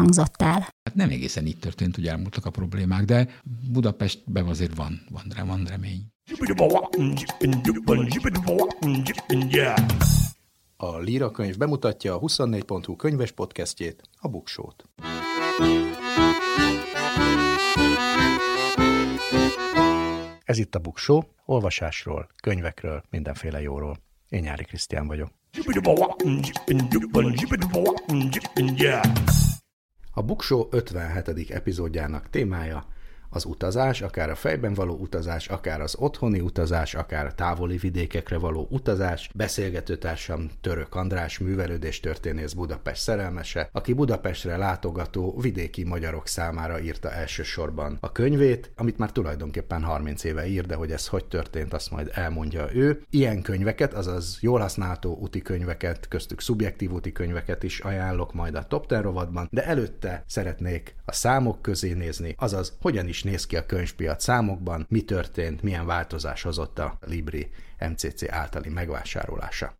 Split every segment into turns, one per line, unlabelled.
hangzott el.
Hát nem egészen így történt, hogy elmúltak a problémák, de Budapestben azért van, van, van remény.
A Líra könyv bemutatja a 24.hu könyves podcastjét, a Buksót. Ez itt a Buksó, olvasásról, könyvekről, mindenféle jóról. Én Nyári Krisztián vagyok. A Buksó 57. epizódjának témája az utazás, akár a fejben való utazás, akár az otthoni utazás, akár a távoli vidékekre való utazás. Beszélgetőtársam Török András, művelődés történész Budapest szerelmese, aki Budapestre látogató vidéki magyarok számára írta elsősorban a könyvét, amit már tulajdonképpen 30 éve ír, de hogy ez hogy történt, azt majd elmondja ő. Ilyen könyveket, azaz jól használható úti könyveket, köztük szubjektív úti könyveket is ajánlok majd a Top 10 rovatban, de előtte szeretnék a számok közé nézni, azaz hogyan is is néz ki a könyvpiac számokban, mi történt, milyen változás hozott a Libri MCC általi megvásárlása.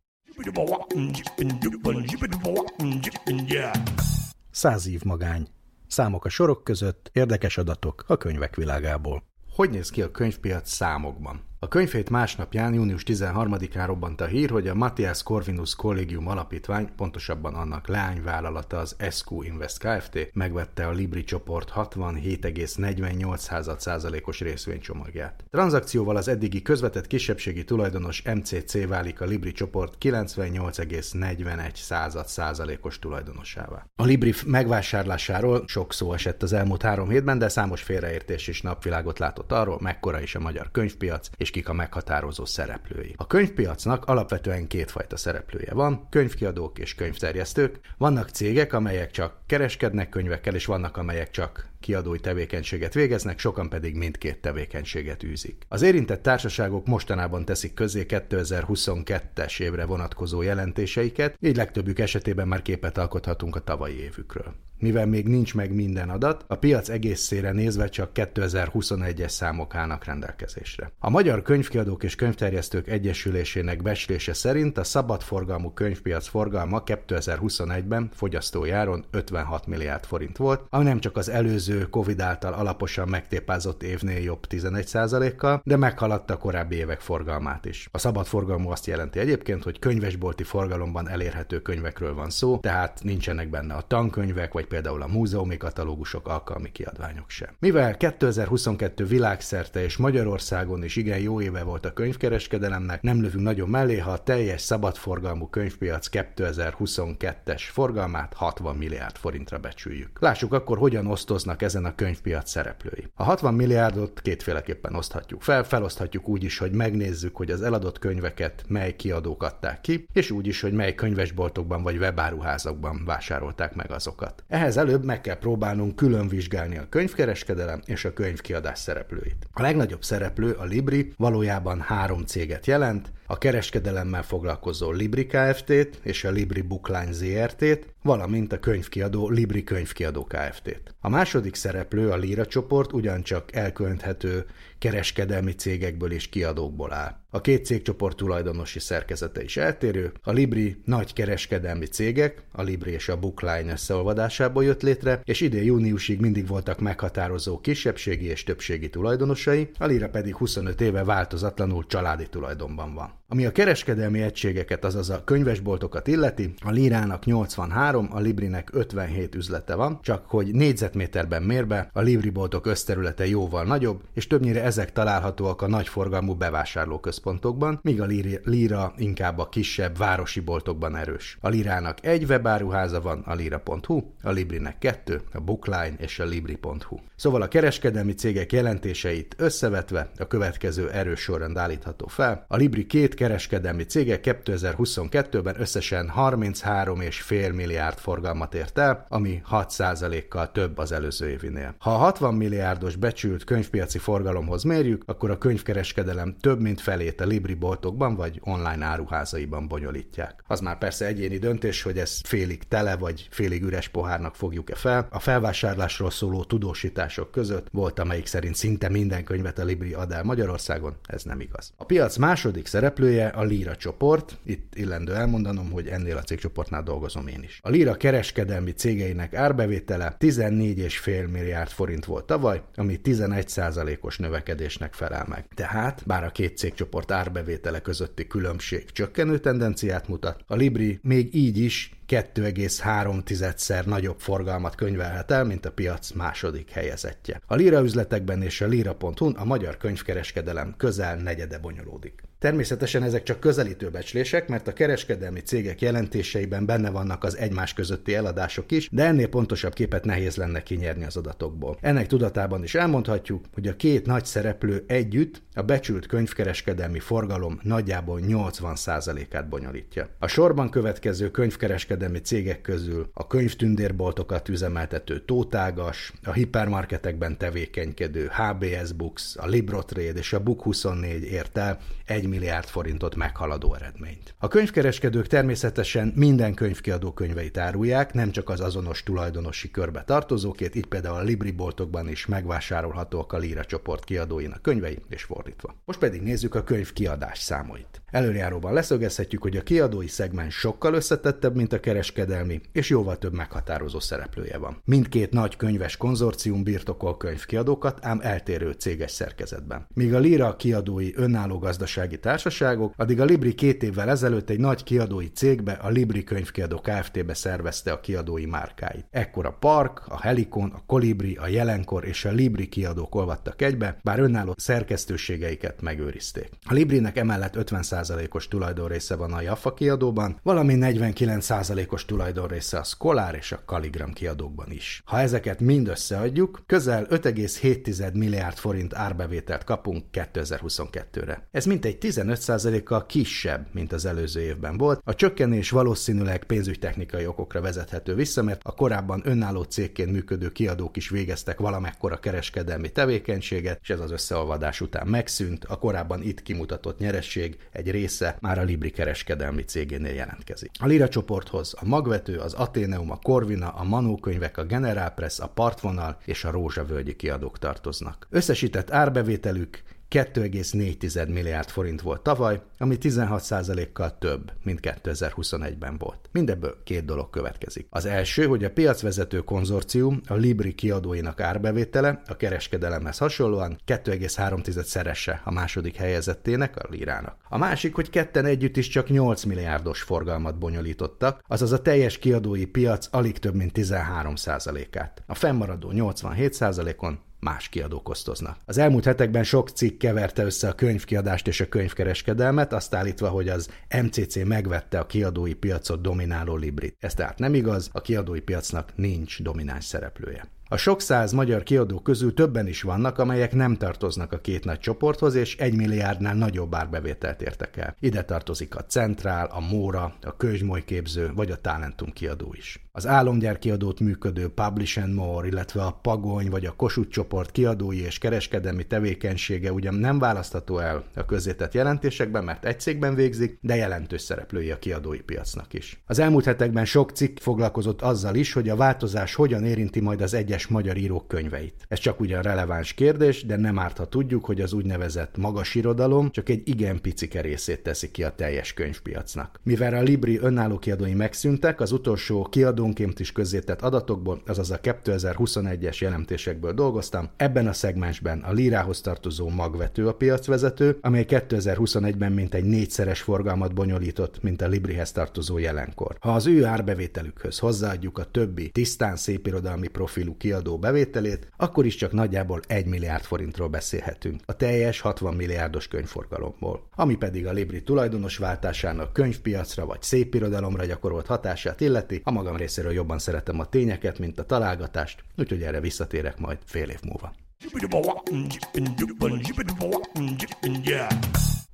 Száz év magány. Számok a sorok között, érdekes adatok a könyvek világából. Hogy néz ki a könyvpiac számokban? A könyvét másnapján, június 13-án robbant a hír, hogy a Matthias Corvinus Collegium alapítvány, pontosabban annak leányvállalata az SQ Invest Kft. megvette a Libri csoport 67,48%-os részvénycsomagját. Tranzakcióval az eddigi közvetett kisebbségi tulajdonos MCC válik a Libri csoport 98,41%-os tulajdonosává. A Libri megvásárlásáról sok szó esett az elmúlt három hétben, de számos félreértés is napvilágot látott arról, mekkora is a magyar könyvpiac, és és kik a meghatározó szereplői. A könyvpiacnak alapvetően kétfajta szereplője van, könyvkiadók és könyvterjesztők. Vannak cégek, amelyek csak kereskednek könyvekkel, és vannak, amelyek csak kiadói tevékenységet végeznek, sokan pedig mindkét tevékenységet űzik. Az érintett társaságok mostanában teszik közé 2022-es évre vonatkozó jelentéseiket, így legtöbbük esetében már képet alkothatunk a tavalyi évükről. Mivel még nincs meg minden adat, a piac egészére nézve csak 2021-es számok állnak rendelkezésre. A Magyar Könyvkiadók és Könyvterjesztők Egyesülésének becslése szerint a szabadforgalmú könyvpiac forgalma 2021-ben fogyasztójáron 56 milliárd forint volt, ami nem csak az előző Covid által alaposan megtépázott évnél jobb 11%-kal, de meghaladta korábbi évek forgalmát is. A szabadforgalmú azt jelenti egyébként, hogy könyvesbolti forgalomban elérhető könyvekről van szó, tehát nincsenek benne a tankönyvek vagy például a múzeumi katalógusok, alkalmi kiadványok sem. Mivel 2022 világszerte és Magyarországon is igen jó éve volt a könyvkereskedelemnek, nem lövünk nagyon mellé, ha a teljes szabadforgalmú könyvpiac 2022-es forgalmát 60 milliárd forintra becsüljük. Lássuk akkor, hogyan osztoznak ezen a könyvpiac szereplői. A 60 milliárdot kétféleképpen oszthatjuk fel, feloszthatjuk úgy is, hogy megnézzük, hogy az eladott könyveket mely kiadók adták ki, és úgy is, hogy mely könyvesboltokban vagy webáruházakban vásárolták meg azokat. Ehhez előbb meg kell próbálnunk külön vizsgálni a könyvkereskedelem és a könyvkiadás szereplőit. A legnagyobb szereplő, a Libri, valójában három céget jelent, a kereskedelemmel foglalkozó Libri Kft-t és a Libri Bookline ZRT-t, valamint a könyvkiadó Libri Könyvkiadó Kft-t. A második szereplő, a Lira csoport ugyancsak elkönthető kereskedelmi cégekből és kiadókból áll. A két cégcsoport tulajdonosi szerkezete is eltérő. A Libri nagy kereskedelmi cégek, a Libri és a Bookline összeolvadásából jött létre, és idén júniusig mindig voltak meghatározó kisebbségi és többségi tulajdonosai, a Lira pedig 25 éve változatlanul családi tulajdonban van. Ami a kereskedelmi egységeket, azaz a könyvesboltokat illeti, a Lirának 83, a Librinek 57 üzlete van, csak hogy négyzetméterben mérve a Libri boltok összterülete jóval nagyobb, és többnyire ezek találhatóak a nagyforgalmú bevásárlóközpontokban központokban, míg a Lira inkább a kisebb városi boltokban erős. A Lirának egy webáruháza van, a lira.hu, a Librinek kettő, a Bookline és a libri.hu. Szóval a kereskedelmi cégek jelentéseit összevetve a következő erős sorrend állítható fel. A Libri két kereskedelmi cége 2022-ben összesen 33,5 milliárd forgalmat ért el, ami 6%-kal több az előző évinél. Ha a 60 milliárdos becsült könyvpiaci forgalomhoz mérjük, akkor a könyvkereskedelem több mint felét a Libri boltokban vagy online áruházaiban bonyolítják. Az már persze egyéni döntés, hogy ez félig tele vagy félig üres pohárnak fogjuk-e fel. A felvásárlásról szóló tudósítások között volt, amelyik szerint szinte minden könyvet a Libri ad el Magyarországon, ez nem igaz. A piac második szereplője a Lira csoport, itt illendő elmondanom, hogy ennél a cégcsoportnál dolgozom én is. A Lira kereskedelmi cégeinek árbevétele 14,5 milliárd forint volt tavaly, ami 11%-os növekedésnek felel meg. Tehát, bár a két cégcsoport árbevétele közötti különbség csökkenő tendenciát mutat, a Libri még így is 2,3-szer nagyobb forgalmat könyvelhet el, mint a piac második helyezettje. A Lira üzletekben és a Lira.hu a magyar könyvkereskedelem közel negyede bonyolódik. Természetesen ezek csak közelítő becslések, mert a kereskedelmi cégek jelentéseiben benne vannak az egymás közötti eladások is, de ennél pontosabb képet nehéz lenne kinyerni az adatokból. Ennek tudatában is elmondhatjuk, hogy a két nagy szereplő együtt a becsült könyvkereskedelmi forgalom nagyjából 80%-át bonyolítja. A sorban következő könyvkereskedelmi cégek közül a könyvtündérboltokat üzemeltető Tótágas, a hipermarketekben tevékenykedő HBS Books, a Librotrade és a Book24 ért el 1 milliárd forintot meghaladó eredményt. A könyvkereskedők természetesen minden könyvkiadó könyveit árulják, nem csak az azonos tulajdonosi körbe tartozókét, így például a Libri boltokban is megvásárolhatóak a Lira csoport kiadóinak könyvei, és fordítva. Most pedig nézzük a könyv kiadás számait. Előjáróban leszögezhetjük, hogy a kiadói szegmens sokkal összetettebb, mint a kereskedelmi, és jóval több meghatározó szereplője van. Mindkét nagy könyves konzorcium birtokol könyvkiadókat, ám eltérő céges szerkezetben. Míg a Lira kiadói önálló gazdasági társaságok, addig a Libri két évvel ezelőtt egy nagy kiadói cégbe, a Libri könyvkiadó Kft-be szervezte a kiadói márkáit. Ekkor a Park, a Helikon, a Kolibri, a Jelenkor és a Libri kiadók olvadtak egybe, bár önálló szerkesztőségeiket megőrizték. A Librinek emellett 50%-os tulajdonrésze van a Jaffa kiadóban, valamint 49%-os tulajdonrésze a Scholar és a Kaligram kiadókban is. Ha ezeket mind összeadjuk, közel 5,7 milliárd forint árbevételt kapunk 2022-re. Ez mintegy 15%-kal kisebb, mint az előző évben volt. A csökkenés valószínűleg pénzügytechnikai okokra vezethető vissza, mert a korábban önálló cégként működő kiadók is végeztek valamekkora kereskedelmi tevékenységet, és ez az összeolvadás után megszűnt, a korábban itt kimutatott nyeresség egy része már a Libri kereskedelmi cégénél jelentkezik. A Lira csoporthoz a Magvető, az Ateneum, a Corvina, a Manó könyvek, a General Press, a Partvonal és a Rózsavölgyi kiadók tartoznak. Összesített árbevételük 2,4 milliárd forint volt tavaly, ami 16%-kal több, mint 2021-ben volt. Mindebből két dolog következik. Az első, hogy a piacvezető konzorcium a Libri kiadóinak árbevétele a kereskedelemhez hasonlóan 2,3 szerese a második helyezettének, a Lirának. A másik, hogy ketten együtt is csak 8 milliárdos forgalmat bonyolítottak, azaz a teljes kiadói piac alig több mint 13%-át. A fennmaradó 87%-on más kiadók osztoznak. Az elmúlt hetekben sok cikk keverte össze a könyvkiadást és a könyvkereskedelmet, azt állítva, hogy az MCC megvette a kiadói piacot domináló Librit. Ez tehát nem igaz, a kiadói piacnak nincs domináns szereplője. A sok száz magyar kiadó közül többen is vannak, amelyek nem tartoznak a két nagy csoporthoz, és egy milliárdnál nagyobb árbevételt értek el. Ide tartozik a Centrál, a Móra, a Könyvmolyképző vagy a Talentum kiadó is. Az álomgyár kiadót működő Publish and More, illetve a Pagony vagy a Kossuth csoport kiadói és kereskedelmi tevékenysége ugyan nem választható el a közzétett jelentésekben, mert egy cégben végzik, de jelentős szereplői a kiadói piacnak is. Az elmúlt hetekben sok cikk foglalkozott azzal is, hogy a változás hogyan érinti majd az egyes magyar írók könyveit. Ez csak ugyan releváns kérdés, de nem árt, ha tudjuk, hogy az úgynevezett magas irodalom csak egy igen picike részét teszi ki a teljes könyvpiacnak. Mivel a Libri önálló kiadói megszűntek, az utolsó kiadónként is közzétett adatokból, azaz a 2021-es jelentésekből dolgoztam, ebben a szegmensben a Lírához tartozó magvető a piacvezető, amely 2021-ben mintegy négyszeres forgalmat bonyolított, mint a Librihez tartozó jelenkor. Ha az ő árbevételükhöz hozzáadjuk a többi tisztán szépirodalmi profilú kiadókat, kiadó bevételét, akkor is csak nagyjából 1 milliárd forintról beszélhetünk, a teljes 60 milliárdos könyvforgalomból. Ami pedig a Libri tulajdonos váltásának könyvpiacra vagy szépirodalomra gyakorolt hatását illeti, a magam részéről jobban szeretem a tényeket, mint a találgatást, úgyhogy erre visszatérek majd fél év múlva.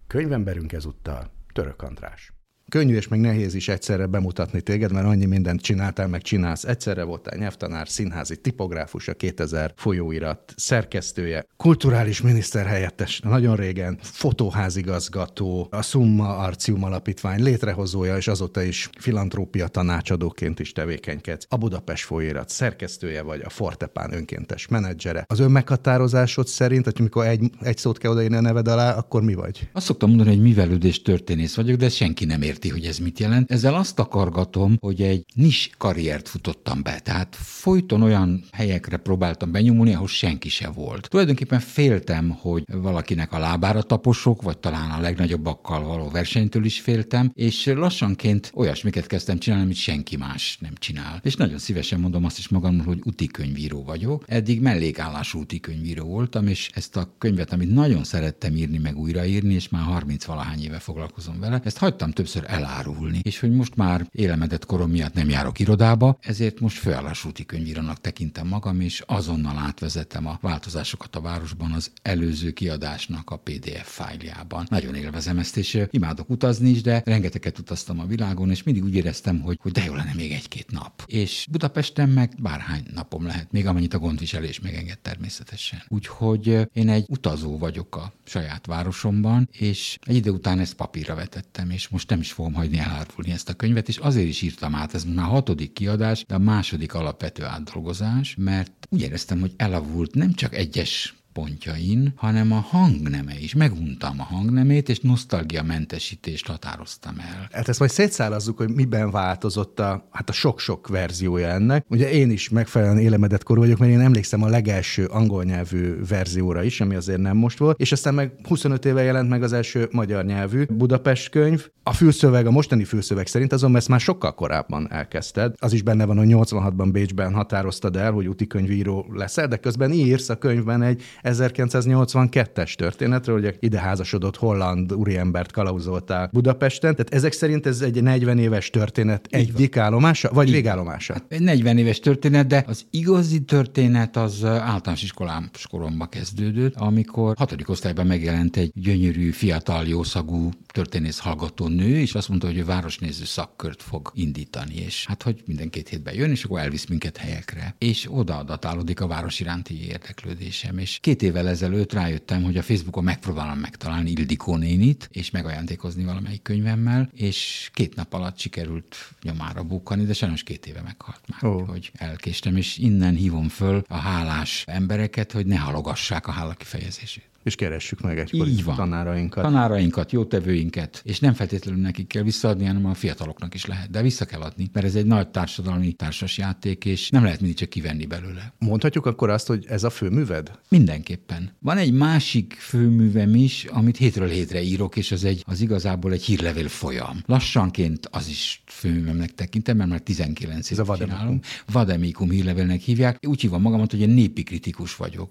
Könyvemberünk ezúttal Török András. Könnyű és meg nehéz is egyszerre bemutatni téged, mert annyi mindent csináltál, meg csinálsz. Egyszerre voltál nyelvtanár, színházi tipográfus, a 2000 folyóirat szerkesztője, kulturális miniszter helyettes, nagyon régen, fotóházigazgató, a Summa Arcium Alapítvány létrehozója, és azóta is filantrópia tanácsadóként is tevékenykedsz. A Budapest folyóirat szerkesztője vagy, a Fortepán önkéntes menedzsere. Az önmeghatározásod szerint, hogy amikor egy, egy szót kell odaírni a neved alá, akkor mi vagy?
Azt szoktam mondani, hogy művelődés történész vagyok, de senki nem ér érti, hogy ez mit jelent. Ezzel azt akargatom, hogy egy nis karriert futottam be, tehát folyton olyan helyekre próbáltam benyomulni, ahol senki se volt. Tulajdonképpen féltem, hogy valakinek a lábára taposok, vagy talán a legnagyobbakkal való versenytől is féltem, és lassanként olyasmiket kezdtem csinálni, amit senki más nem csinál. És nagyon szívesen mondom azt is magamról, hogy utikönyvíró vagyok. Eddig mellékállású utikönyvíró voltam, és ezt a könyvet, amit nagyon szerettem írni, meg újraírni, és már 30 valahány éve foglalkozom vele, ezt hagytam többször elárulni. És hogy most már élemedett korom miatt nem járok irodába, ezért most főállásúti könyvírónak tekintem magam, és azonnal átvezetem a változásokat a városban az előző kiadásnak a PDF fájljában. Nagyon élvezem ezt, és imádok utazni is, de rengeteget utaztam a világon, és mindig úgy éreztem, hogy, hogy de jó lenne még egy-két nap. És Budapesten meg bárhány napom lehet, még amennyit a gondviselés megenged természetesen. Úgyhogy én egy utazó vagyok a saját városomban, és egy idő után ezt papírra vetettem, és most nem is fogom hagyni elárulni ezt a könyvet, és azért is írtam át, ez már hatodik kiadás, de a második alapvető átdolgozás, mert úgy éreztem, hogy elavult nem csak egyes pontjain, hanem a hangneme is. Meguntam a hangnemét, és nosztalgia mentesítést határoztam el.
Hát ezt majd szétszállazzuk, hogy miben változott a, hát a sok-sok verziója ennek. Ugye én is megfelelően élemedett korú vagyok, mert én emlékszem a legelső angol nyelvű verzióra is, ami azért nem most volt, és aztán meg 25 éve jelent meg az első magyar nyelvű Budapest könyv. A fülszöveg, a mostani fülszöveg szerint azonban ezt már sokkal korábban elkezdted. Az is benne van, hogy 86-ban Bécsben határoztad el, hogy úti könyvíró leszel, de közben írsz a könyvben egy 1982-es történetről, hogy ide házasodott holland úriembert kalauzoltál Budapesten. Tehát ezek szerint ez egy 40 éves történet egyik állomása, vagy végállomása? Hát
egy 40 éves történet, de az igazi történet az általános iskolám koromba kezdődött, amikor hatodik osztályban megjelent egy gyönyörű, fiatal, jószagú történész hallgató nő, és azt mondta, hogy ő városnéző szakkört fog indítani, és hát, hogy minden két hétben jön, és akkor elvisz minket helyekre. És oda adatálódik a város iránti érdeklődésem. És két évvel ezelőtt rájöttem, hogy a Facebookon megpróbálom megtalálni Ildikó nénit, és megajándékozni valamelyik könyvemmel, és két nap alatt sikerült nyomára bukkani, de sajnos két éve meghalt már, oh. hogy elkéstem, és innen hívom föl a hálás embereket, hogy ne halogassák a hála kifejezését
és keressük meg egykor Így van. tanárainkat.
Tanárainkat, jótevőinket, és nem feltétlenül nekik kell visszaadni, hanem a fiataloknak is lehet. De vissza kell adni, mert ez egy nagy társadalmi társas játék, és nem lehet mindig csak kivenni belőle.
Mondhatjuk akkor azt, hogy ez a főműved?
Mindenképpen. Van egy másik főművem is, amit hétről hétre írok, és az, egy, az igazából egy hírlevél folyam. Lassanként az is főművemnek tekintem, mert már 19 év csinálom. Vademikum hírlevélnek hívják. Úgy hívom magamat, hogy egy népi kritikus vagyok.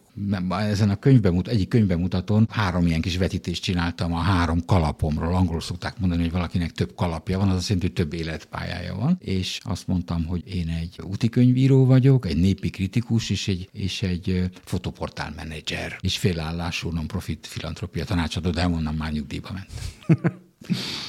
Ezen a könyvben, egyik könyvben bemutaton három ilyen kis vetítést csináltam a három kalapomról. Angolul szokták mondani, hogy valakinek több kalapja van, az azt jelenti, hogy több életpályája van. És azt mondtam, hogy én egy útikönyvíró vagyok, egy népi kritikus és egy, és egy fotoportál menedzser, és félállású non-profit filantropia tanácsadó, de onnan már nyugdíjba ment.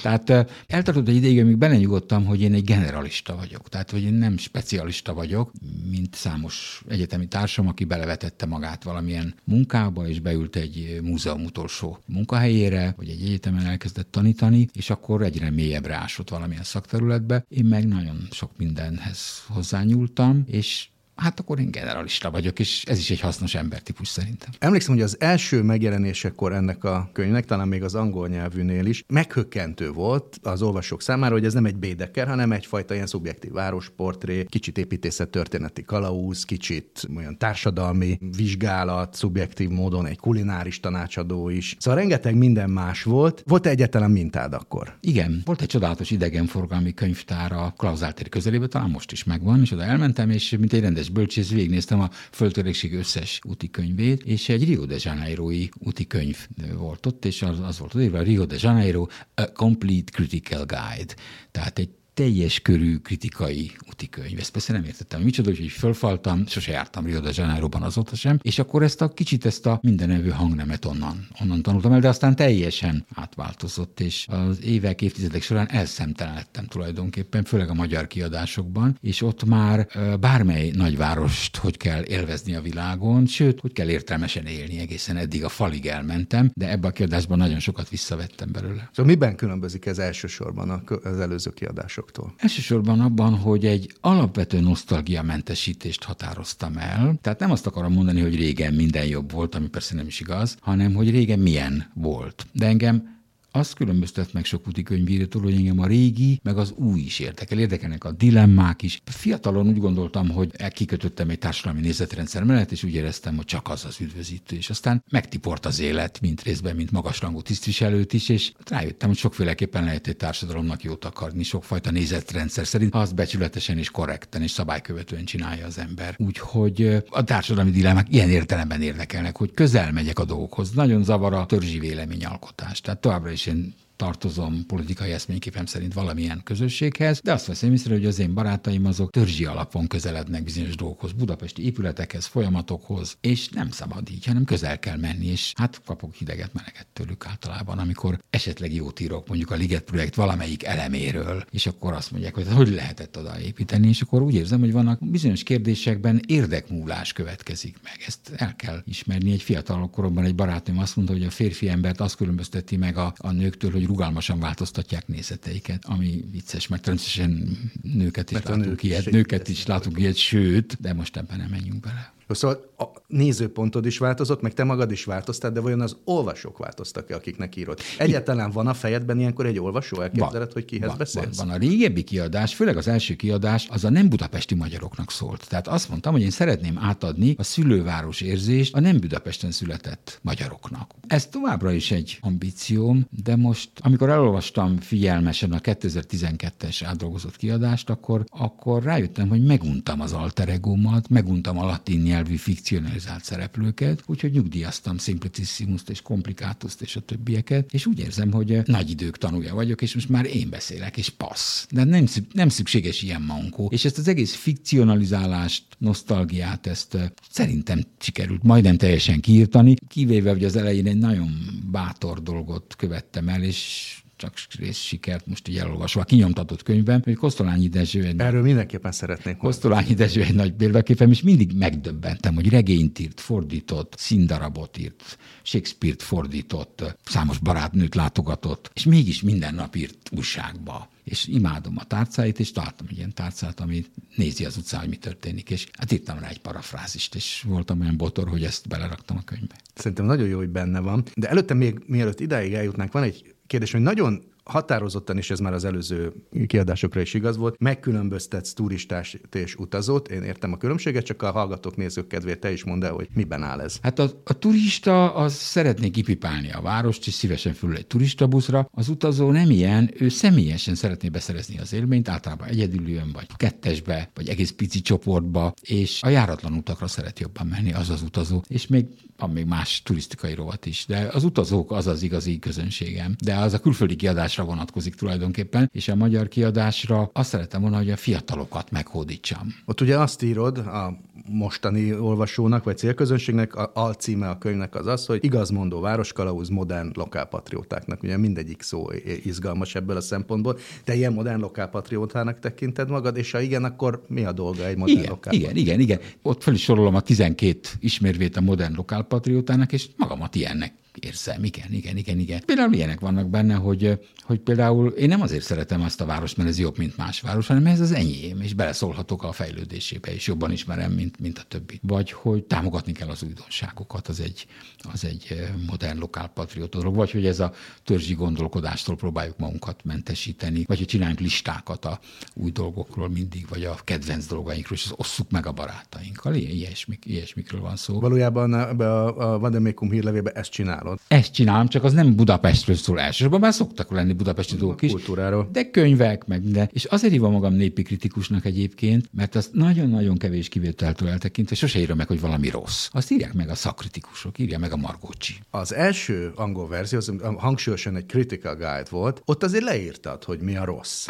Tehát eltartott egy ideig, amíg belenyugodtam, hogy én egy generalista vagyok. Tehát, hogy én nem specialista vagyok, mint számos egyetemi társam, aki belevetette magát valamilyen munkába, és beült egy múzeum utolsó munkahelyére, vagy egy egyetemen elkezdett tanítani, és akkor egyre mélyebbre ásott valamilyen szakterületbe. Én meg nagyon sok mindenhez hozzányúltam, és hát akkor én generalista vagyok, és ez is egy hasznos embertípus szerintem.
Emlékszem, hogy az első megjelenésekor ennek a könyvnek, talán még az angol nyelvűnél is, meghökkentő volt az olvasók számára, hogy ez nem egy bédeker, hanem egyfajta ilyen szubjektív városportré, kicsit építészet történeti kalauz, kicsit olyan társadalmi vizsgálat, szubjektív módon egy kulináris tanácsadó is. Szóval rengeteg minden más volt. Volt-e egyetlen mintád akkor?
Igen, volt egy csodálatos idegenforgalmi könyvtár a Klauzáltér közelében, talán most is megvan, és oda elmentem, és mint egy rendes összes bölcsész, végignéztem a földtörekség összes úti könyvét, és egy Rio de Janeiro-i úti könyv volt ott, és az, az volt írva, Rio de Janeiro, a Complete Critical Guide. Tehát egy teljes körű kritikai könyv. Ezt persze nem értettem, hogy micsoda, hogy fölfaltam, sose jártam Rio de Janeiroban azóta sem, és akkor ezt a kicsit ezt a mindenevő hangnemet onnan, onnan tanultam el, de aztán teljesen átváltozott, és az évek, évtizedek során elszemtelenedtem tulajdonképpen, főleg a magyar kiadásokban, és ott már bármely nagyvárost hogy kell élvezni a világon, sőt, hogy kell értelmesen élni, egészen eddig a falig elmentem, de ebbe a kiadásban nagyon sokat visszavettem belőle.
Szóval miben különbözik ez elsősorban az előző kiadások? Másoktól?
Elsősorban abban, hogy egy alapvető nosztalgiamentesítést határoztam el. Tehát nem azt akarom mondani, hogy régen minden jobb volt, ami persze nem is igaz, hanem hogy régen milyen volt. De engem azt különböztet meg sok úti könyvírótól, hogy engem a régi, meg az új is érdekel. Érdekelnek a dilemmák is. Fiatalon úgy gondoltam, hogy kikötöttem egy társadalmi nézetrendszer mellett, és úgy éreztem, hogy csak az az üdvözítő. És aztán megtiport az élet, mint részben, mint magasrangú tisztviselőt is, és rájöttem, hogy sokféleképpen lehet egy társadalomnak jót akarni, sokfajta nézetrendszer szerint, ha azt becsületesen és korrekten és szabálykövetően csinálja az ember. Úgyhogy a társadalmi dilemmák ilyen értelemben érdekelnek, hogy közel megyek a dolgokhoz. Nagyon zavar a törzsi véleményalkotás. Tehát továbbra is én tartozom politikai eszményképem szerint valamilyen közösséghez, de azt veszem észre, hogy az én barátaim azok törzsi alapon közelednek bizonyos dolgokhoz, budapesti épületekhez, folyamatokhoz, és nem szabad így, hanem közel kell menni, és hát kapok hideget, meleget tőlük általában, amikor esetleg jót írok mondjuk a Liget projekt valamelyik eleméről, és akkor azt mondják, hogy hogy lehetett oda építeni, és akkor úgy érzem, hogy vannak bizonyos kérdésekben érdekmúlás következik meg. Ezt el kell ismerni. Egy fiatal koromban egy barátom azt mondta, hogy a férfi embert azt különbözteti meg a, a nőktől, hogy rugalmasan változtatják nézeteiket, ami vicces, mert természetesen nőket is mert látunk nők ilyet, nőket is látunk ilyet, sőt, de most ebben nem menjünk bele.
Szóval a nézőpontod is változott, meg te magad is változtál, de vajon az olvasók változtak-e, akiknek írod? Egyáltalán van a fejedben ilyenkor egy olvasó? Elképzeled, hogy kihez
van,
beszélsz?
Van, van. A régebbi kiadás, főleg az első kiadás, az a nem budapesti magyaroknak szólt. Tehát azt mondtam, hogy én szeretném átadni a szülőváros érzést a nem Budapesten született magyaroknak. Ez továbbra is egy ambícióm, de most, amikor elolvastam figyelmesen a 2012-es átdolgozott kiadást, akkor, akkor rájöttem, hogy meguntam az alteregómat, meguntam a latin nyelvű fikcionalizált szereplőket, úgyhogy nyugdíjaztam simplicissimus és komplikátuszt és a többieket, és úgy érzem, hogy nagy idők tanulja vagyok, és most már én beszélek, és passz. De nem, nem szükséges ilyen mankó. És ezt az egész fikcionalizálást, nosztalgiát, ezt szerintem sikerült majdnem teljesen kiírtani, kivéve, hogy az elején egy nagyon bátor dolgot követtem el, és csak rész sikert most így elolvasva a kinyomtatott könyvben, hogy Kosztolányi Dezső egy...
Erről mindenképpen szeretnék.
Kosztolányi Dezső egy nagy példaképem, és mindig megdöbbentem, hogy regényt írt, fordított, színdarabot írt, Shakespeare-t fordított, számos barátnőt látogatott, és mégis minden nap írt újságba és imádom a tárcáit, és találtam egy ilyen tárcát, ami nézi az utcán, hogy mi történik, és hát írtam rá egy parafrázist, és voltam olyan botor, hogy ezt beleraktam a könyvbe.
Szerintem nagyon jó, hogy benne van, de előtte még mielőtt idáig eljutnánk, van egy kérdés, hogy nagyon határozottan, és ez már az előző kiadásokra is igaz volt, megkülönböztetsz turistás és utazót. Én értem a különbséget, csak a hallgatók, nézők kedvéért te is mondd el, hogy miben áll ez.
Hát a, a turista az szeretné kipipálni a várost, és szívesen fül egy turistabuszra. Az utazó nem ilyen, ő személyesen szeretné beszerezni az élményt, általában egyedül jön, vagy kettesbe, vagy egész pici csoportba, és a járatlan utakra szeret jobban menni az az utazó. És még van még más turisztikai rovat is, de az utazók az az igazi közönségem. De az a külföldi kiadásra vonatkozik tulajdonképpen, és a magyar kiadásra azt szeretem volna, hogy a fiatalokat meghódítsam.
Ott ugye azt írod a mostani olvasónak, vagy célközönségnek, a alcíme a könyvnek az az, hogy igazmondó városkalauz modern lokálpatriótáknak. Ugye mindegyik szó izgalmas ebből a szempontból. Te ilyen modern lokálpatriótának tekinted magad, és ha igen, akkor mi a dolga egy modern
igen, Igen, igen, igen. Ott fel is sorolom a 12 ismérvét a modern lokálpatriótának, és magamat ilyennek érzem, igen, igen, igen, igen. Például ilyenek vannak benne, hogy, hogy például én nem azért szeretem azt a várost, mert ez jobb, mint más város, hanem ez az enyém, és beleszólhatok a fejlődésébe, és jobban ismerem, mint, mint a többi. Vagy hogy támogatni kell az újdonságokat, az egy, az egy modern lokálpatrióta dolog, vagy hogy ez a törzsi gondolkodástól próbáljuk magunkat mentesíteni, vagy hogy csináljunk listákat a új dolgokról mindig, vagy a kedvenc dolgainkról, és az osszuk meg a barátainkkal. Ilyesmik, ilyesmikről van szó.
Valójában a, a, a Vandemékum hírlevében ezt csinál csinálod.
Ezt csinálom, csak az nem Budapestről szól elsősorban, már szoktak lenni budapesti dolgok is.
kultúráról.
De könyvek, meg minden. És azért hívom magam népi kritikusnak egyébként, mert azt nagyon-nagyon kevés kivételtől eltekintve sose írom meg, hogy valami rossz. Azt írják meg a szakkritikusok, írja meg a Margócsi.
Az első angol verzió, az hangsúlyosan egy critical guide volt, ott azért leírtad, hogy mi a rossz.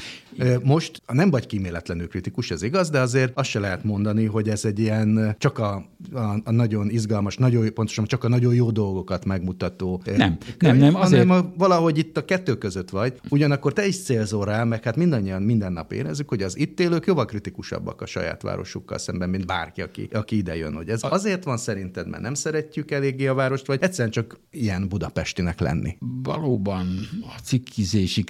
Most nem vagy kíméletlenül kritikus, ez igaz, de azért azt se lehet mondani, hogy ez egy ilyen csak a, a, a nagyon izgalmas, nagyon, pontosan csak a nagyon jó dolgokat megmutató.
Nem, könyv, nem, nem,
azért... hanem a, valahogy itt a kettő között vagy. Ugyanakkor te is célzol rá, meg hát mindannyian minden nap érezzük, hogy az itt élők jóval kritikusabbak a saját városukkal szemben, mint bárki, aki, aki ide jön. Hogy ez azért van szerinted, mert nem szeretjük eléggé a várost, vagy egyszerűen csak ilyen budapestinek lenni?
Valóban a cikkizési,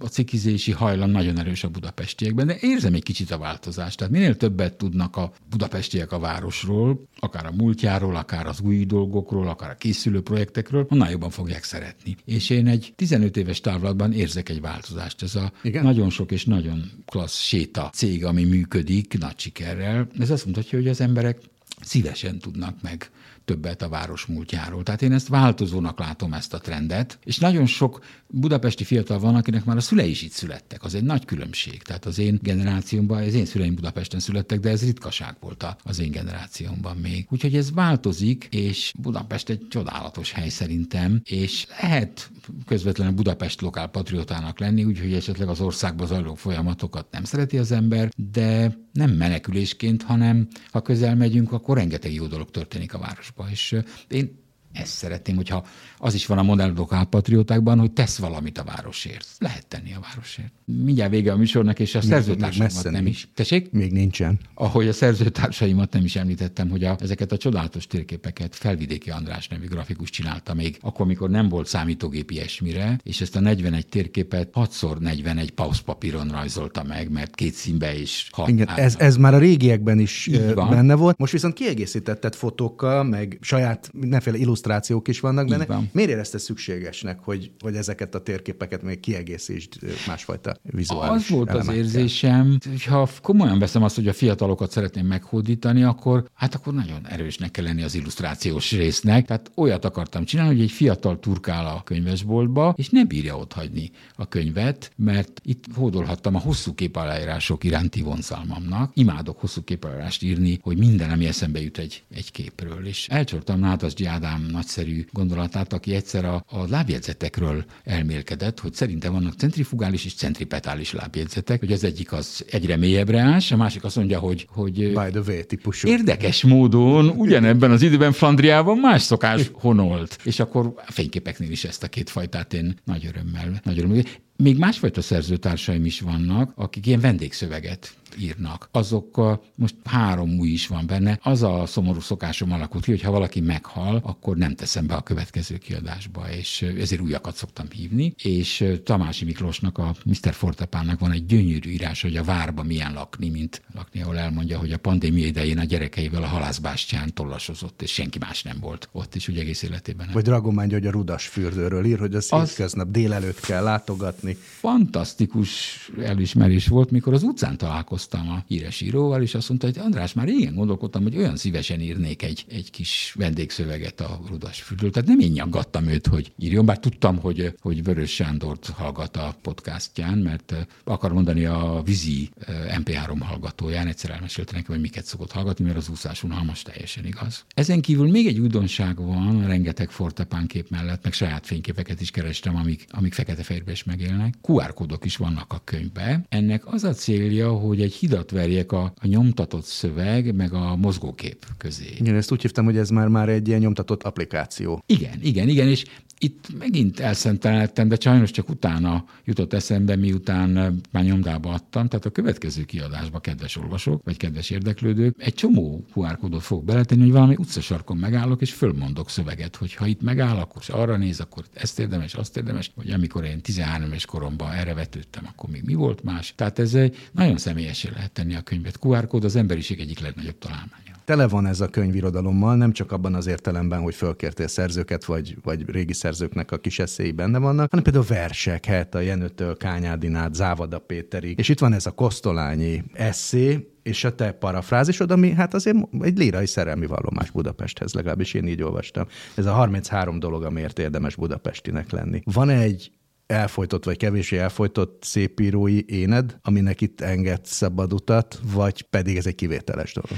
a cikkizési hajlam nagyon erős a budapestiekben, de érzem egy kicsit a változást. Tehát minél többet tudnak a budapestiek a városról, akár a múltjáról, akár az új dolgokról, akár a készülő projektekről, annál jobban fogják szeretni. És én egy 15 éves távlatban érzek egy változást. Ez a Igen? nagyon sok és nagyon klassz séta cég, ami működik nagy sikerrel. Ez azt mutatja, hogy az emberek szívesen tudnak meg többet a város múltjáról. Tehát én ezt változónak látom ezt a trendet, és nagyon sok budapesti fiatal van, akinek már a szülei is itt születtek. Az egy nagy különbség. Tehát az én generációmban, az én szüleim Budapesten születtek, de ez ritkaság volt az én generációmban még. Úgyhogy ez változik, és Budapest egy csodálatos hely szerintem, és lehet közvetlenül Budapest lokál patriótának lenni, úgyhogy esetleg az országba zajló folyamatokat nem szereti az ember, de nem menekülésként, hanem ha közel megyünk, akkor rengeteg jó dolog történik a városban. És én ezt szeretném, hogyha az is van a modern lokálpatriótákban, hogy tesz valamit a városért. Lehet tenni a városért. Mindjárt vége a műsornak, és a szerzőtársaimat nem is.
Tessék? Még nincsen.
Ahogy a szerzőtársaimat nem is említettem, hogy a, ezeket a csodálatos térképeket Felvidéki András nevű grafikus csinálta még, akkor, amikor nem volt számítógép ilyesmire, és ezt a 41 térképet 6x41 pauszpapíron rajzolta meg, mert két színbe is
hat. Igen, ez, ez már a régiekben is benne volt. Most viszont kiegészítetted fotókkal, meg saját mindenféle illusztrációk is vannak benne. Van. Miért érezte szükségesnek, hogy, hogy ezeket a térképeket még kiegészítsd másfajta vizuális
Az volt elemekkel. az érzésem, hogy ha komolyan veszem azt, hogy a fiatalokat szeretném meghódítani, akkor hát akkor nagyon erősnek kell lenni az illusztrációs résznek. Tehát olyat akartam csinálni, hogy egy fiatal turkál a könyvesboltba, és nem bírja ott hagyni a könyvet, mert itt hódolhattam a hosszú képaláírások iránti vonzalmamnak. Imádok hosszú képaláírást írni, hogy minden, ami eszembe jut egy, egy képről. És elcsortam Nádas Ádám nagyszerű gondolatát, aki egyszer a, a lábjegyzetekről elmélkedett, hogy szerintem vannak centrifugális és centripetális lábjegyzetek, hogy az egyik az egyre mélyebbre ás, a másik azt mondja, hogy, hogy
By the way, típusú.
érdekes módon ugyanebben az időben Flandriában más szokás honolt. És akkor a fényképeknél is ezt a két fajtát én nagy örömmel, nagy örömmel. Még másfajta szerzőtársaim is vannak, akik ilyen vendégszöveget írnak. Azok most három új is van benne. Az a szomorú szokásom alakult ki, hogy ha valaki meghal, akkor nem teszem be a következő kiadásba, és ezért újakat szoktam hívni. És Tamási Miklósnak, a Mr. Fortepának van egy gyönyörű írás, hogy a várba milyen lakni, mint lakni, ahol elmondja, hogy a pandémia idején a gyerekeivel a halászbástyán tollasozott, és senki más nem volt ott is, úgy egész életében. Nem.
Vagy Dragomány, hogy a rudas fürdőről ír, hogy az, az hétköznap délelőtt kell látogatni.
Fantasztikus elismerés volt, mikor az utcán találkoztam a híres íróval, és azt mondta, hogy András, már régen gondolkodtam, hogy olyan szívesen írnék egy, egy kis vendégszöveget a Rudas fürdőről. Tehát nem én nyaggattam őt, hogy írjon, bár tudtam, hogy, hogy Vörös Sándort hallgat a podcastján, mert eh, akar mondani a vízi eh, MP3 hallgatóján, egyszer elmesélte nekem, hogy miket szokott hallgatni, mert az úszás unalmas teljesen igaz. Ezen kívül még egy újdonság van, rengeteg fortepán kép mellett, meg saját fényképeket is kerestem, amik, amik fekete-fehérbe is megélnek. QR kódok is vannak a könyvbe. Ennek az a célja, hogy egy hidat verjek a, a nyomtatott szöveg, meg a mozgókép közé.
Igen, ezt úgy hívtam, hogy ez már már egy ilyen nyomtatott applikáció.
Igen, igen, igen, és itt megint elszenteltem, de sajnos csak utána jutott eszembe, miután már nyomdába adtam, tehát a következő kiadásba, kedves olvasók, vagy kedves érdeklődők, egy csomó QR kódot fog beletenni, hogy valami utcasarkon megállok, és fölmondok szöveget, hogy ha itt megáll, akkor arra néz, akkor ezt érdemes, azt érdemes, vagy amikor én 13 éves koromban erre vetődtem, akkor még mi volt más. Tehát ez egy nagyon személyesen lehet tenni a könyvet. QR kód az emberiség egyik legnagyobb találmánya.
Tele van ez a könyvirodalommal, nem csak abban az értelemben, hogy fölkértél szerzőket, vagy, vagy régi szerzőknek a kis eszéi benne vannak, hanem például versek, hát a Jenőtől Kányádin át, Závada Péterig. És itt van ez a Kosztolányi eszé, és a te parafrázisod, ami hát azért egy lírai szerelmi vallomás Budapesthez, legalábbis én így olvastam. Ez a 33 dolog, amiért érdemes budapestinek lenni. Van egy elfolytott vagy kevésbé elfolytott szépírói éned, aminek itt enged szabad utat, vagy pedig ez egy kivételes dolog?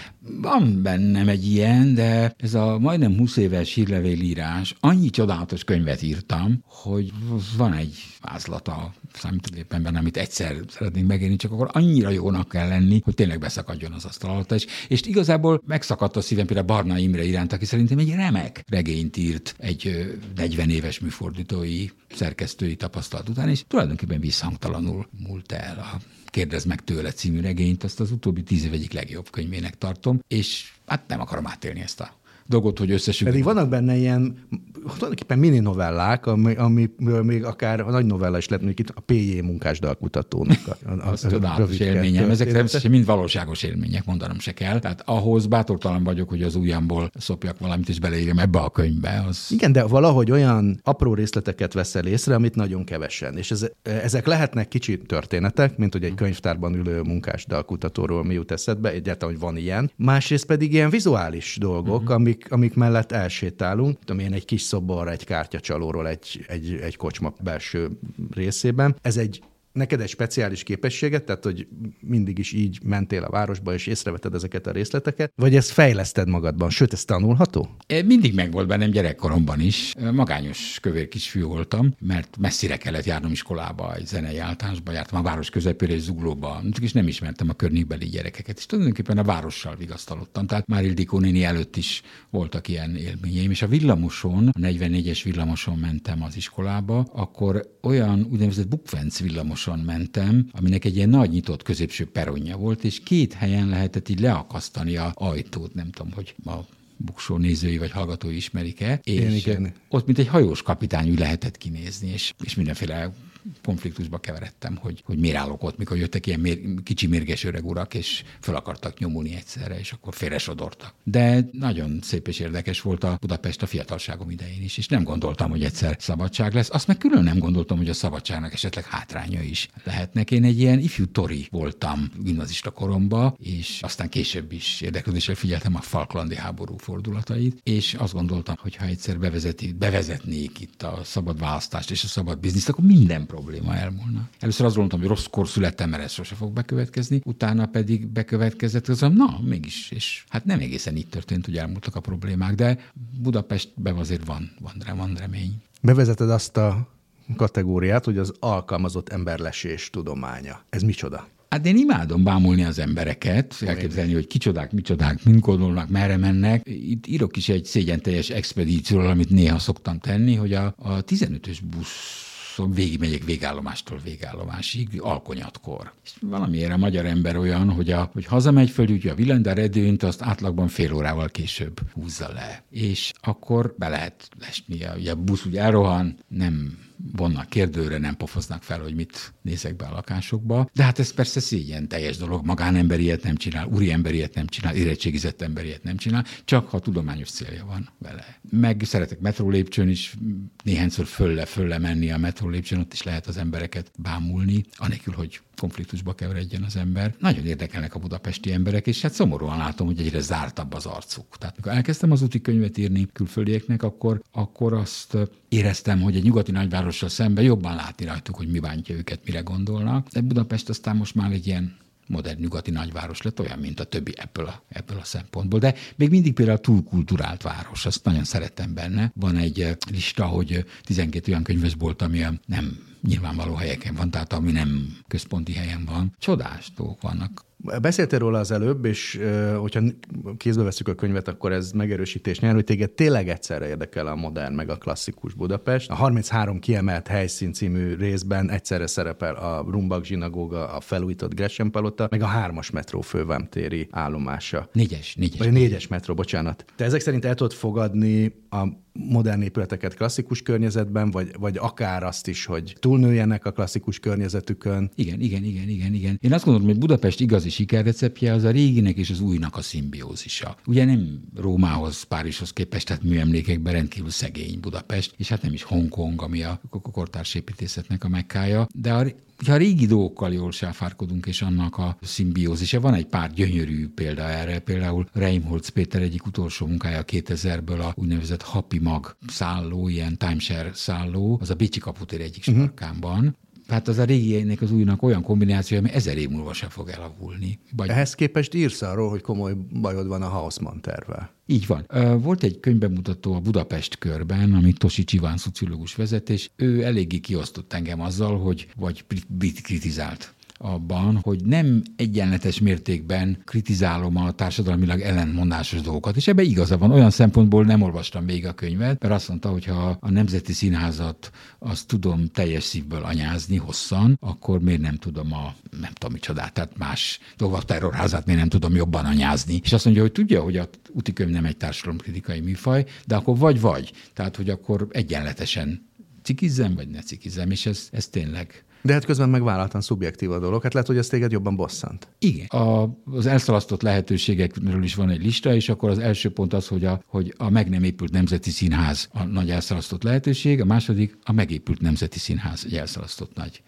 Van bennem egy ilyen, de ez a majdnem 20 éves hírlevélírás, annyi csodálatos könyvet írtam, hogy van egy vázlata a számítógépemben, amit egyszer szeretnénk megérni, csak akkor annyira jónak kell lenni, hogy tényleg beszakadjon az asztal alatt. És, és igazából megszakadt a szívem például Barna Imre iránt, aki szerintem egy remek regényt írt egy 40 éves műfordítói, szerkesztői tapasztalat után, és tulajdonképpen visszhangtalanul múlt el a Kérdezd meg tőle című regényt, azt az utóbbi tíz év egyik legjobb könyvének tartom, és hát nem akarom átélni ezt a dolgot, hogy összesüljön.
Pedig vannak benne ilyen tulajdonképpen mini novellák, ami, amiből még akár a nagy novella is lett, mondjuk itt a PJ munkásdalkutatónak. A,
a, az csodálatos élményem. Ezek természetesen mind valóságos élmények, mondanom se kell. Tehát ahhoz bátortalan vagyok, hogy az ujjamból szopjak valamit, és beleírjam ebbe a könyvbe. Az...
Igen, de valahogy olyan apró részleteket veszel észre, amit nagyon kevesen. És ez, ezek lehetnek kicsi történetek, mint hogy egy könyvtárban ülő munkásdalkutatóról mi jut eszedbe, egyáltalán, hogy van ilyen. Másrészt pedig ilyen vizuális dolgok, uh-huh. amik, amik mellett elsétálunk. Tudom én, egy kis szobor egy kártyacsalóról egy, egy, egy kocsma belső részében. Ez egy neked egy speciális képességet, tehát hogy mindig is így mentél a városba, és észreveted ezeket a részleteket, vagy ezt fejleszted magadban, sőt, ez tanulható?
Mindig megvolt bennem gyerekkoromban is. Magányos kövér kisfiú voltam, mert messzire kellett járnom iskolába, egy zenei általánosba jártam a város közepére és zuglóba, és nem ismertem a környékbeli gyerekeket, és tulajdonképpen a várossal vigasztalottam. Tehát már Ildikó néni előtt is voltak ilyen élményeim, és a villamoson, a 44-es villamoson mentem az iskolába, akkor olyan úgynevezett bukvenc villamos villamoson mentem, aminek egy ilyen nagy nyitott középső peronja volt, és két helyen lehetett így leakasztani a ajtót, nem tudom, hogy a buksó nézői vagy hallgatói ismerik-e, és
Én igen.
ott mint egy hajós kapitány lehetett kinézni, és, és mindenféle konfliktusba keveredtem, hogy, hogy miért állok ott, mikor jöttek ilyen mér, kicsi mérges öreg urak, és fel akartak nyomulni egyszerre, és akkor félresodortak. De nagyon szép és érdekes volt a Budapest a fiatalságom idején is, és nem gondoltam, hogy egyszer szabadság lesz. Azt meg külön nem gondoltam, hogy a szabadságnak esetleg hátránya is lehetnek. Én egy ilyen ifjú tori voltam gimnazista koromba, és aztán később is érdeklődéssel figyeltem a Falklandi háború fordulatait, és azt gondoltam, hogy ha egyszer bevezeti, bevezetnék itt a szabad választást és a szabad bizniszt, akkor minden probléma elmúlna. Először azt gondoltam, hogy rosszkor születtem, mert ez sose fog bekövetkezni, utána pedig bekövetkezett, az na, mégis, és hát nem egészen így történt, hogy elmúltak a problémák, de Budapestben azért van, van, van remény.
Bevezeted azt a kategóriát, hogy az alkalmazott emberlesés tudománya. Ez micsoda?
Hát én imádom bámulni az embereket, elképzelni, hogy kicsodák, micsodák, mind gondolnak, merre mennek. Itt írok is egy szégyenteljes expedícióról, amit néha szoktam tenni, hogy a, a 15-ös busz szóval végigmegyek végállomástól végállomásig, alkonyatkor. És valamiért a magyar ember olyan, hogy, a, hogy hazamegy föl, ugye a villany, redőnyt azt átlagban fél órával később húzza le. És akkor be lehet lesni, ugye a busz ugye elrohan, nem vonnak kérdőre, nem pofoznak fel, hogy mit nézek be a lakásokba. De hát ez persze szégyen teljes dolog, magánember ilyet nem csinál, úri ember ilyet nem csinál, érettségizett ember ilyet nem csinál, csak ha tudományos célja van vele. Meg szeretek metró lépcsőn is néhányszor fölle, fölle menni a metró lépcsőn, ott is lehet az embereket bámulni, anélkül, hogy konfliktusba keveredjen az ember. Nagyon érdekelnek a budapesti emberek, és hát szomorúan látom, hogy egyre zártabb az arcuk. Tehát mikor elkezdtem az úti könyvet írni külföldieknek, akkor, akkor azt éreztem, hogy egy nyugati nagyvárossal szemben jobban látni rajtuk, hogy mi bántja őket, mire gondolnak. De Budapest aztán most már egy ilyen modern nyugati nagyváros lett, olyan, mint a többi ebből a, ebből a szempontból. De még mindig például túlkulturált város, azt nagyon szerettem benne. Van egy lista, hogy 12 olyan könyvesbolt, ami nem nyilvánvaló helyeken van, tehát ami nem központi helyen van. Csodás dolgok vannak.
Beszéltél róla az előbb, és hogyha kézbe veszük a könyvet, akkor ez megerősítés nyer, hogy téged tényleg egyszerre érdekel a modern meg a klasszikus Budapest. A 33 kiemelt helyszín című részben egyszerre szerepel a Rumbak zsinagóga, a felújított Gresham palota, meg a hármas metró fővámtéri állomása.
Négyes, négyes.
Vagy a négyes metró, bocsánat. Te ezek szerint el tudod fogadni a modern épületeket klasszikus környezetben, vagy, vagy akár azt is, hogy túlnőjenek a klasszikus környezetükön.
Igen, igen, igen, igen, igen. Én azt gondolom, hogy Budapest igazi sikerreceptje az a réginek és az újnak a szimbiózisa. Ugye nem Rómához, Párizshoz képest, tehát műemlékekben rendkívül szegény Budapest, és hát nem is Hongkong, ami a kortárs építészetnek a mekkája, de a ha régi dolgokkal jól sáfárkodunk, és annak a szimbiózise, van egy pár gyönyörű példa erre, például Reimholz Péter egyik utolsó munkája 2000-ből a úgynevezett Happy Mag szálló, ilyen timeshare szálló, az a Bécsi kaputér egyik uh-huh. sarkánban, Hát az a régiének az újnak olyan kombináció, ami ezer év múlva sem fog elavulni.
Vagy... Ehhez képest írsz arról, hogy komoly bajod van a Hausmann tervvel.
Így van. Volt egy könyvbemutató a Budapest körben, amit Tosi Csiván szociológus vezet, és ő eléggé kiosztott engem azzal, hogy vagy kritizált abban, hogy nem egyenletes mértékben kritizálom a társadalmilag ellentmondásos dolgokat, és ebben igaza van. Olyan szempontból nem olvastam még a könyvet, mert azt mondta, hogy ha a Nemzeti Színházat azt tudom teljes szívből anyázni hosszan, akkor miért nem tudom a, nem tudom micsodát, tehát más dolgok, terrorházát miért nem tudom jobban anyázni. És azt mondja, hogy tudja, hogy a úti könyv nem egy társadalomkritikai műfaj, de akkor vagy-vagy. Tehát, hogy akkor egyenletesen cikizzem, vagy ne cikizzem, és ez, ez tényleg
de hát közben megvállaltan szubjektív a dolog. Hát lehet, hogy ez téged jobban bosszant.
Igen. A, az elszalasztott lehetőségekről is van egy lista, és akkor az első pont az, hogy a, hogy a meg nem épült Nemzeti Színház a nagy elszalasztott lehetőség, a második a megépült Nemzeti Színház egy elszalasztott nagy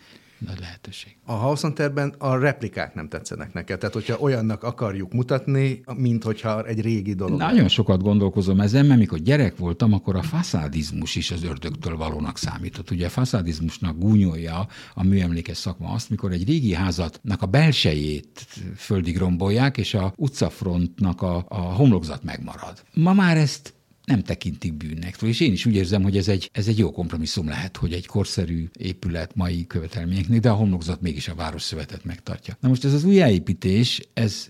nagy lehetőség.
A Hausenterben a replikák nem tetszenek neked, tehát hogyha olyannak akarjuk mutatni, mint hogyha egy régi dolog.
Nagyon sokat gondolkozom ezen, mert mikor gyerek voltam, akkor a faszádizmus is az ördögtől valónak számított. Ugye a faszádizmusnak gúnyolja a műemlékes szakma azt, mikor egy régi házatnak a belsejét földig rombolják, és a utcafrontnak a, a homlokzat megmarad. Ma már ezt nem tekintik bűnnek. És én is úgy érzem, hogy ez egy, ez egy jó kompromisszum lehet, hogy egy korszerű épület mai követelményeknek, de a homlokzat mégis a város szövetet megtartja. Na most ez az újjáépítés, ez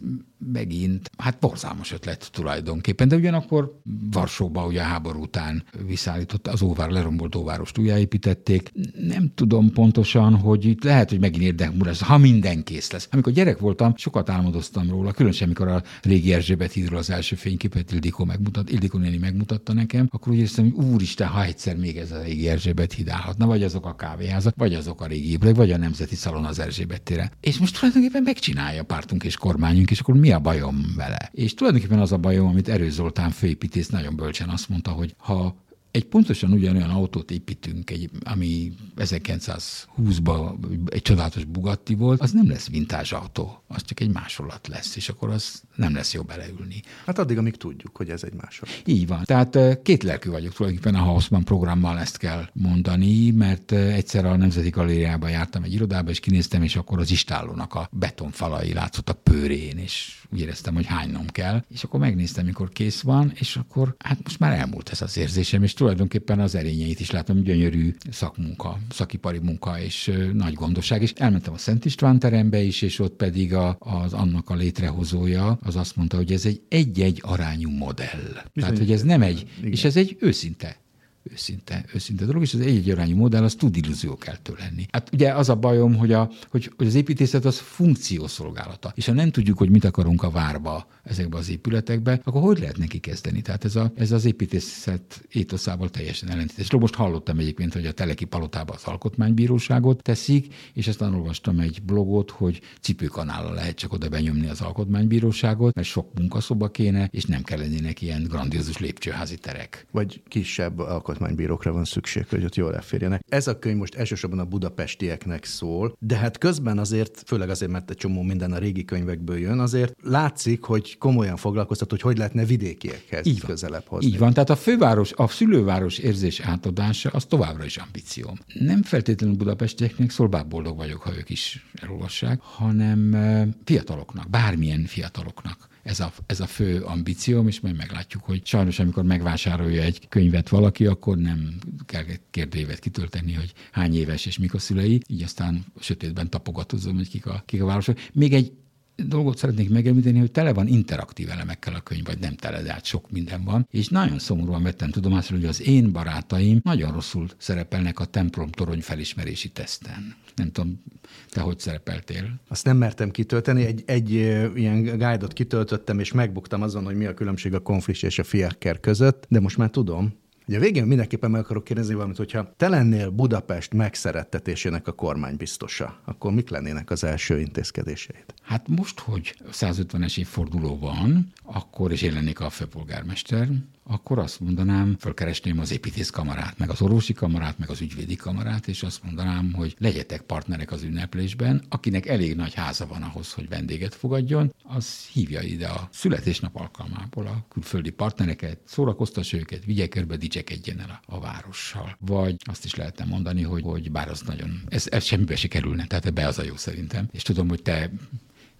megint, hát borzalmas ötlet tulajdonképpen, de ugyanakkor Varsóba ugye a háború után visszaállított az óvár, lerombolt óvárost újjáépítették. Nem tudom pontosan, hogy itt lehet, hogy megint érdekmúl ez, ha minden kész lesz. Amikor gyerek voltam, sokat álmodoztam róla, különösen amikor a régi Erzsébet hídról az első fényképet Ildikó, megmutat, Ildikó néni megmutatta nekem, akkor úgy éreztem, hogy úristen, ha egyszer még ez a régi Erzsébet híd állhatna, vagy azok a kávéházak, vagy azok a régi épületek, vagy a Nemzeti Szalon az Erzsébet tére. És most tulajdonképpen megcsinálja pártunk és kormányunk, és akkor mi a bajom vele? És tulajdonképpen az a bajom, amit Erő Zoltán főépítész nagyon bölcsen azt mondta, hogy ha egy pontosan ugyanolyan autót építünk, egy, ami 1920-ban egy csodálatos Bugatti volt, az nem lesz vintázs autó, az csak egy másolat lesz, és akkor az nem lesz jó beleülni.
Hát addig, amíg tudjuk, hogy ez egy másolat.
Így van. Tehát két lelkű vagyok tulajdonképpen a Hausmann programmal ezt kell mondani, mert egyszer a Nemzeti Galériába jártam egy irodába, és kinéztem, és akkor az istállónak a betonfalai látszottak pőrén, és éreztem, hogy hánynom kell, és akkor megnéztem, mikor kész van, és akkor hát most már elmúlt ez az érzésem, és tulajdonképpen az erényeit is látom, gyönyörű szakmunka, szakipari munka és nagy gondosság, és elmentem a Szent István terembe is, és ott pedig a, az annak a létrehozója, az azt mondta, hogy ez egy egy-egy arányú modell. Bizony, Tehát, hogy ez nem egy, igen. és ez egy őszinte őszinte, őszinte dolog, és az egy arányú modell az tud illúziókeltő lenni. Hát ugye az a bajom, hogy, a, hogy, hogy az építészet az funkciószolgálata, és ha nem tudjuk, hogy mit akarunk a várba ezekbe az épületekbe, akkor hogy lehet neki kezdeni? Tehát ez, a, ez az építészet étoszával teljesen ellentétes. Most hallottam egyébként, hogy a Teleki Palotában az alkotmánybíróságot teszik, és aztán olvastam egy blogot, hogy cipőkanállal lehet csak oda benyomni az alkotmánybíróságot, mert sok munkaszoba kéne, és nem kell lennének ilyen grandiózus lépcsőházi terek.
Vagy kisebb alkotmánybíróság alkotmánybírókra van szükség, hogy ott jól elférjenek. Ez a könyv most elsősorban a budapestieknek szól, de hát közben azért, főleg azért, mert egy csomó minden a régi könyvekből jön, azért látszik, hogy komolyan foglalkoztat, hogy hogy lehetne vidékiekhez Így közelebb hozni.
Így van, tehát a főváros, a szülőváros érzés átadása az továbbra is ambícióm. Nem feltétlenül budapestieknek, szól bár boldog vagyok, ha ők is elolvassák, hanem eh, fiataloknak, bármilyen fiataloknak ez a, ez a fő ambícióm, és majd meglátjuk, hogy sajnos, amikor megvásárolja egy könyvet valaki, akkor nem kell kérdőívet kitölteni, hogy hány éves és mik a szülei, így aztán sötétben tapogatózom, hogy kik a, kik a városok. Még egy dolgot szeretnék megemlíteni, hogy tele van interaktív elemekkel a könyv, vagy nem tele, de hát sok minden van. És nagyon szomorúan vettem tudomásul, hogy az én barátaim nagyon rosszul szerepelnek a templom torony felismerési teszten. Nem tudom, te hogy szerepeltél?
Azt nem mertem kitölteni, egy, egy ilyen guide-ot kitöltöttem, és megbuktam azon, hogy mi a különbség a konflikt és a fiaker között, de most már tudom, Ugye végén mindenképpen meg akarok kérdezni valamit, hogyha te lennél Budapest megszerettetésének a kormánybiztosa, akkor mik lennének az első intézkedéseid?
Hát most, hogy 150-es évforduló van, akkor is én lennék a főpolgármester, akkor azt mondanám, felkeresném az építészkamarát, meg az orvosi kamarát, meg az ügyvédi kamarát, és azt mondanám, hogy legyetek partnerek az ünneplésben, akinek elég nagy háza van ahhoz, hogy vendéget fogadjon, az hívja ide a születésnap alkalmából a külföldi partnereket, szórakoztassa őket, vigye körbe, dicsekedjen el a, a várossal. Vagy azt is lehetne mondani, hogy, hogy bár az nagyon, ez, ez semmibe se kerülne, tehát be az a jó szerintem. És tudom, hogy te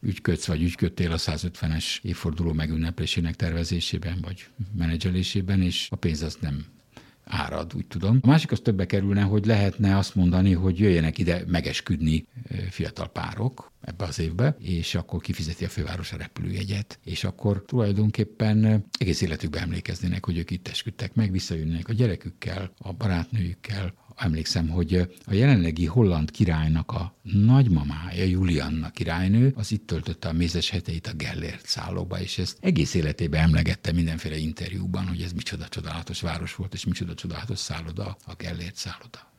ügyködsz vagy ügyködtél a 150-es évforduló megünneplésének tervezésében vagy menedzselésében, és a pénz azt nem árad, úgy tudom. A másik az többe kerülne, hogy lehetne azt mondani, hogy jöjjenek ide megesküdni fiatal párok ebbe az évbe, és akkor kifizeti a főváros a repülőjegyet, és akkor tulajdonképpen egész életükben emlékeznének, hogy ők itt esküdtek meg, visszajönnek a gyerekükkel, a barátnőjükkel, emlékszem, hogy a jelenlegi holland királynak a nagymamája, Julianna királynő, az itt töltötte a mézes heteit a Gellért szállóba, és ezt egész életében emlegette mindenféle interjúban, hogy ez micsoda csodálatos város volt, és micsoda csodálatos szálloda a Gellért szálloda.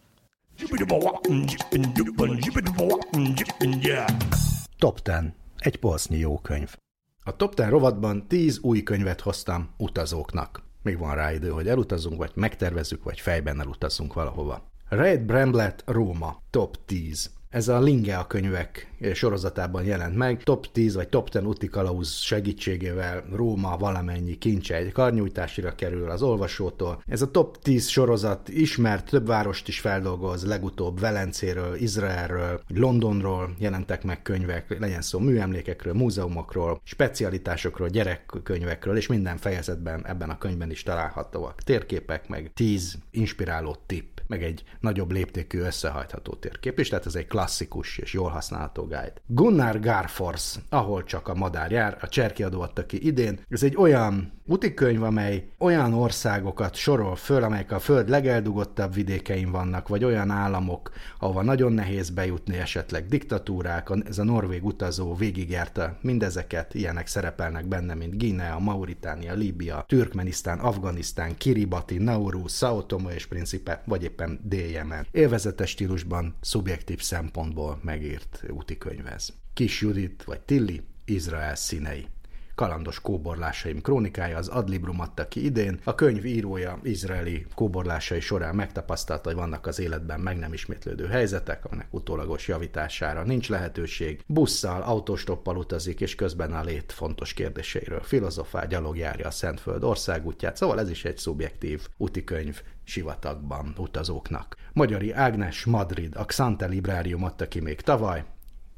Top 10. Egy polsznyi jó könyv. A Top 10 rovatban 10 új könyvet hoztam utazóknak. Még van rá idő, hogy elutazunk, vagy megtervezzük, vagy fejben elutazzunk valahova. Red Bramblett Róma Top 10 ez a Linge a könyvek sorozatában jelent meg. Top 10 vagy top 10 úti kalauz segítségével Róma valamennyi kincse egy karnyújtásra kerül az olvasótól. Ez a top 10 sorozat ismert, több várost is feldolgoz, legutóbb Velencéről, Izraelről, Londonról jelentek meg könyvek, legyen szó műemlékekről, múzeumokról, specialitásokról, gyerekkönyvekről, és minden fejezetben ebben a könyvben is találhatóak térképek, meg 10 inspiráló tipp meg egy nagyobb léptékű összehajtható térkép is, tehát ez egy klasszikus és jól használható guide. Gunnar Garfors, ahol csak a madár jár, a Cserki adó adta ki idén. Ez egy olyan útikönyv, amely olyan országokat sorol föl, amelyek a föld legeldugottabb vidékein vannak, vagy olyan államok, ahova nagyon nehéz bejutni, esetleg diktatúrák, ez a norvég utazó végigjárta mindezeket, ilyenek szerepelnek benne, mint Guinea, Mauritánia, Líbia, Türkmenisztán, Afganisztán, Kiribati, Nauru, Sao Tome és Principe, vagy éppen Dél-Jemen. Élvezetes stílusban, szubjektív szempontból megírt útikönyvez. Kis Judit vagy Tilli, Izrael színei kalandos kóborlásaim krónikája az Adlibrum adta ki idén. A könyv írója izraeli kóborlásai során megtapasztalta, hogy vannak az életben meg nem ismétlődő helyzetek, aminek utólagos javítására nincs lehetőség. Busszal, autostoppal utazik, és közben a lét fontos kérdéseiről filozofál, gyalogjárja a Szentföld országútját, szóval ez is egy szubjektív útikönyv sivatagban utazóknak. Magyari Ágnes Madrid, a Xante Librarium adta ki még tavaly,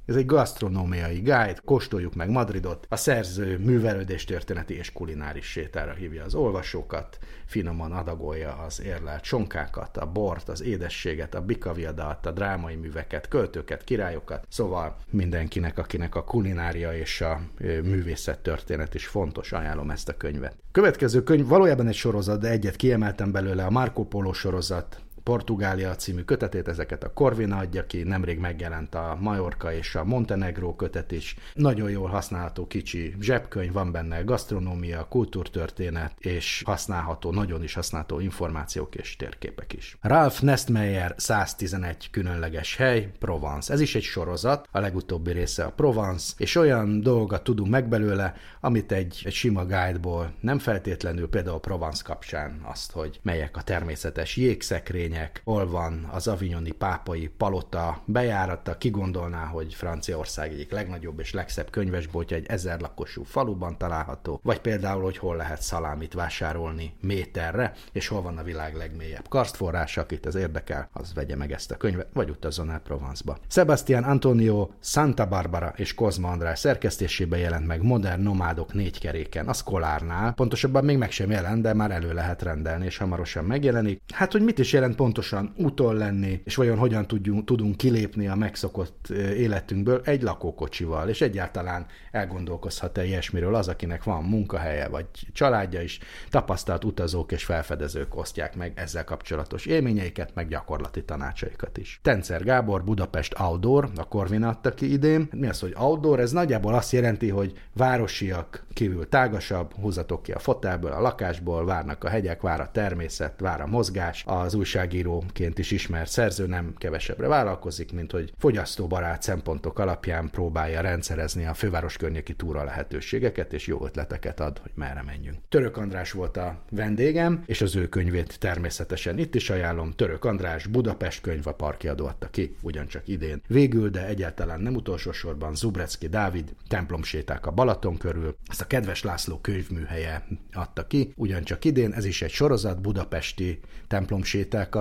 ez egy gasztronómiai guide, kóstoljuk meg Madridot. A szerző művelődés történeti és kulináris sétára hívja az olvasókat, finoman adagolja az érlelt sonkákat, a bort, az édességet, a bikaviadat, a drámai műveket, költőket, királyokat. Szóval mindenkinek, akinek a kulinária és a művészet történet is fontos, ajánlom ezt a könyvet. Következő könyv valójában egy sorozat, de egyet kiemeltem belőle, a Marco Polo sorozat, Portugália című kötetét, ezeket a Corvina adja ki, nemrég megjelent a Majorka és a Montenegro kötet is. Nagyon jól használható kicsi zsebkönyv, van benne gasztronómia, kultúrtörténet, és használható, nagyon is használható információk és térképek is. Ralph Nestmeyer 111 különleges hely, Provence. Ez is egy sorozat, a legutóbbi része a Provence, és olyan dolgokat tudunk meg belőle, amit egy, egy sima guideból nem feltétlenül, például Provence kapcsán azt, hogy melyek a természetes jégszekrények, események, hol van az avignoni pápai palota? Bejárata, ki gondolná, hogy Franciaország egyik legnagyobb és legszebb könyvesboltja egy ezer lakosú faluban található, vagy például, hogy hol lehet szalámit vásárolni méterre, és hol van a világ legmélyebb karstforrása, akit ez érdekel, az vegye meg ezt a könyvet, vagy utazzon el Provence-ba. Sebastian Antonio Santa Barbara és Kozma András szerkesztésében jelent meg Modern Nomádok négy keréken, a Szkolárnál, pontosabban még meg sem jelent, de már elő lehet rendelni, és hamarosan megjelenik. Hát, hogy mit is jelent pontosan úton lenni, és vajon hogyan tudjunk, tudunk kilépni a megszokott életünkből egy lakókocsival, és egyáltalán elgondolkozhat-e ilyesmiről az, akinek van munkahelye vagy családja is, tapasztalt utazók és felfedezők osztják meg ezzel kapcsolatos élményeiket, meg gyakorlati tanácsaikat is. Tencer Gábor, Budapest Outdoor, a Corvin adta ki idén. Mi az, hogy outdoor? Ez nagyjából azt jelenti, hogy városiak kívül tágasabb, húzatok ki a fotelből, a lakásból, várnak a hegyek, vár a természet, vár a mozgás. Az újságíróként is ismert szerző nem kevesebbre vállalkozik, mint hogy fogyasztóbarát szempontok alapján próbálja rendszerezni a főváros környéki túra lehetőségeket, és jó ötleteket ad, hogy merre menjünk. Török András volt a vendégem, és az ő könyvét természetesen itt is ajánlom. Török András, Budapest könyv a parkiadó adta ki, ugyancsak idén. Végül, de egyáltalán nem utolsó sorban Zubrecki Dávid, templomséták a Balaton körül. Ezt a kedves László könyvműhelye adta ki, ugyancsak idén. Ez is egy sorozat, budapesti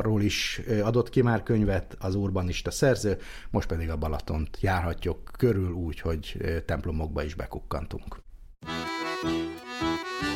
arról is adott ki már könyvet az urbanista szerző, most pedig a Balatont járhatjuk körül úgy, hogy templomokba is bekukkantunk. thank you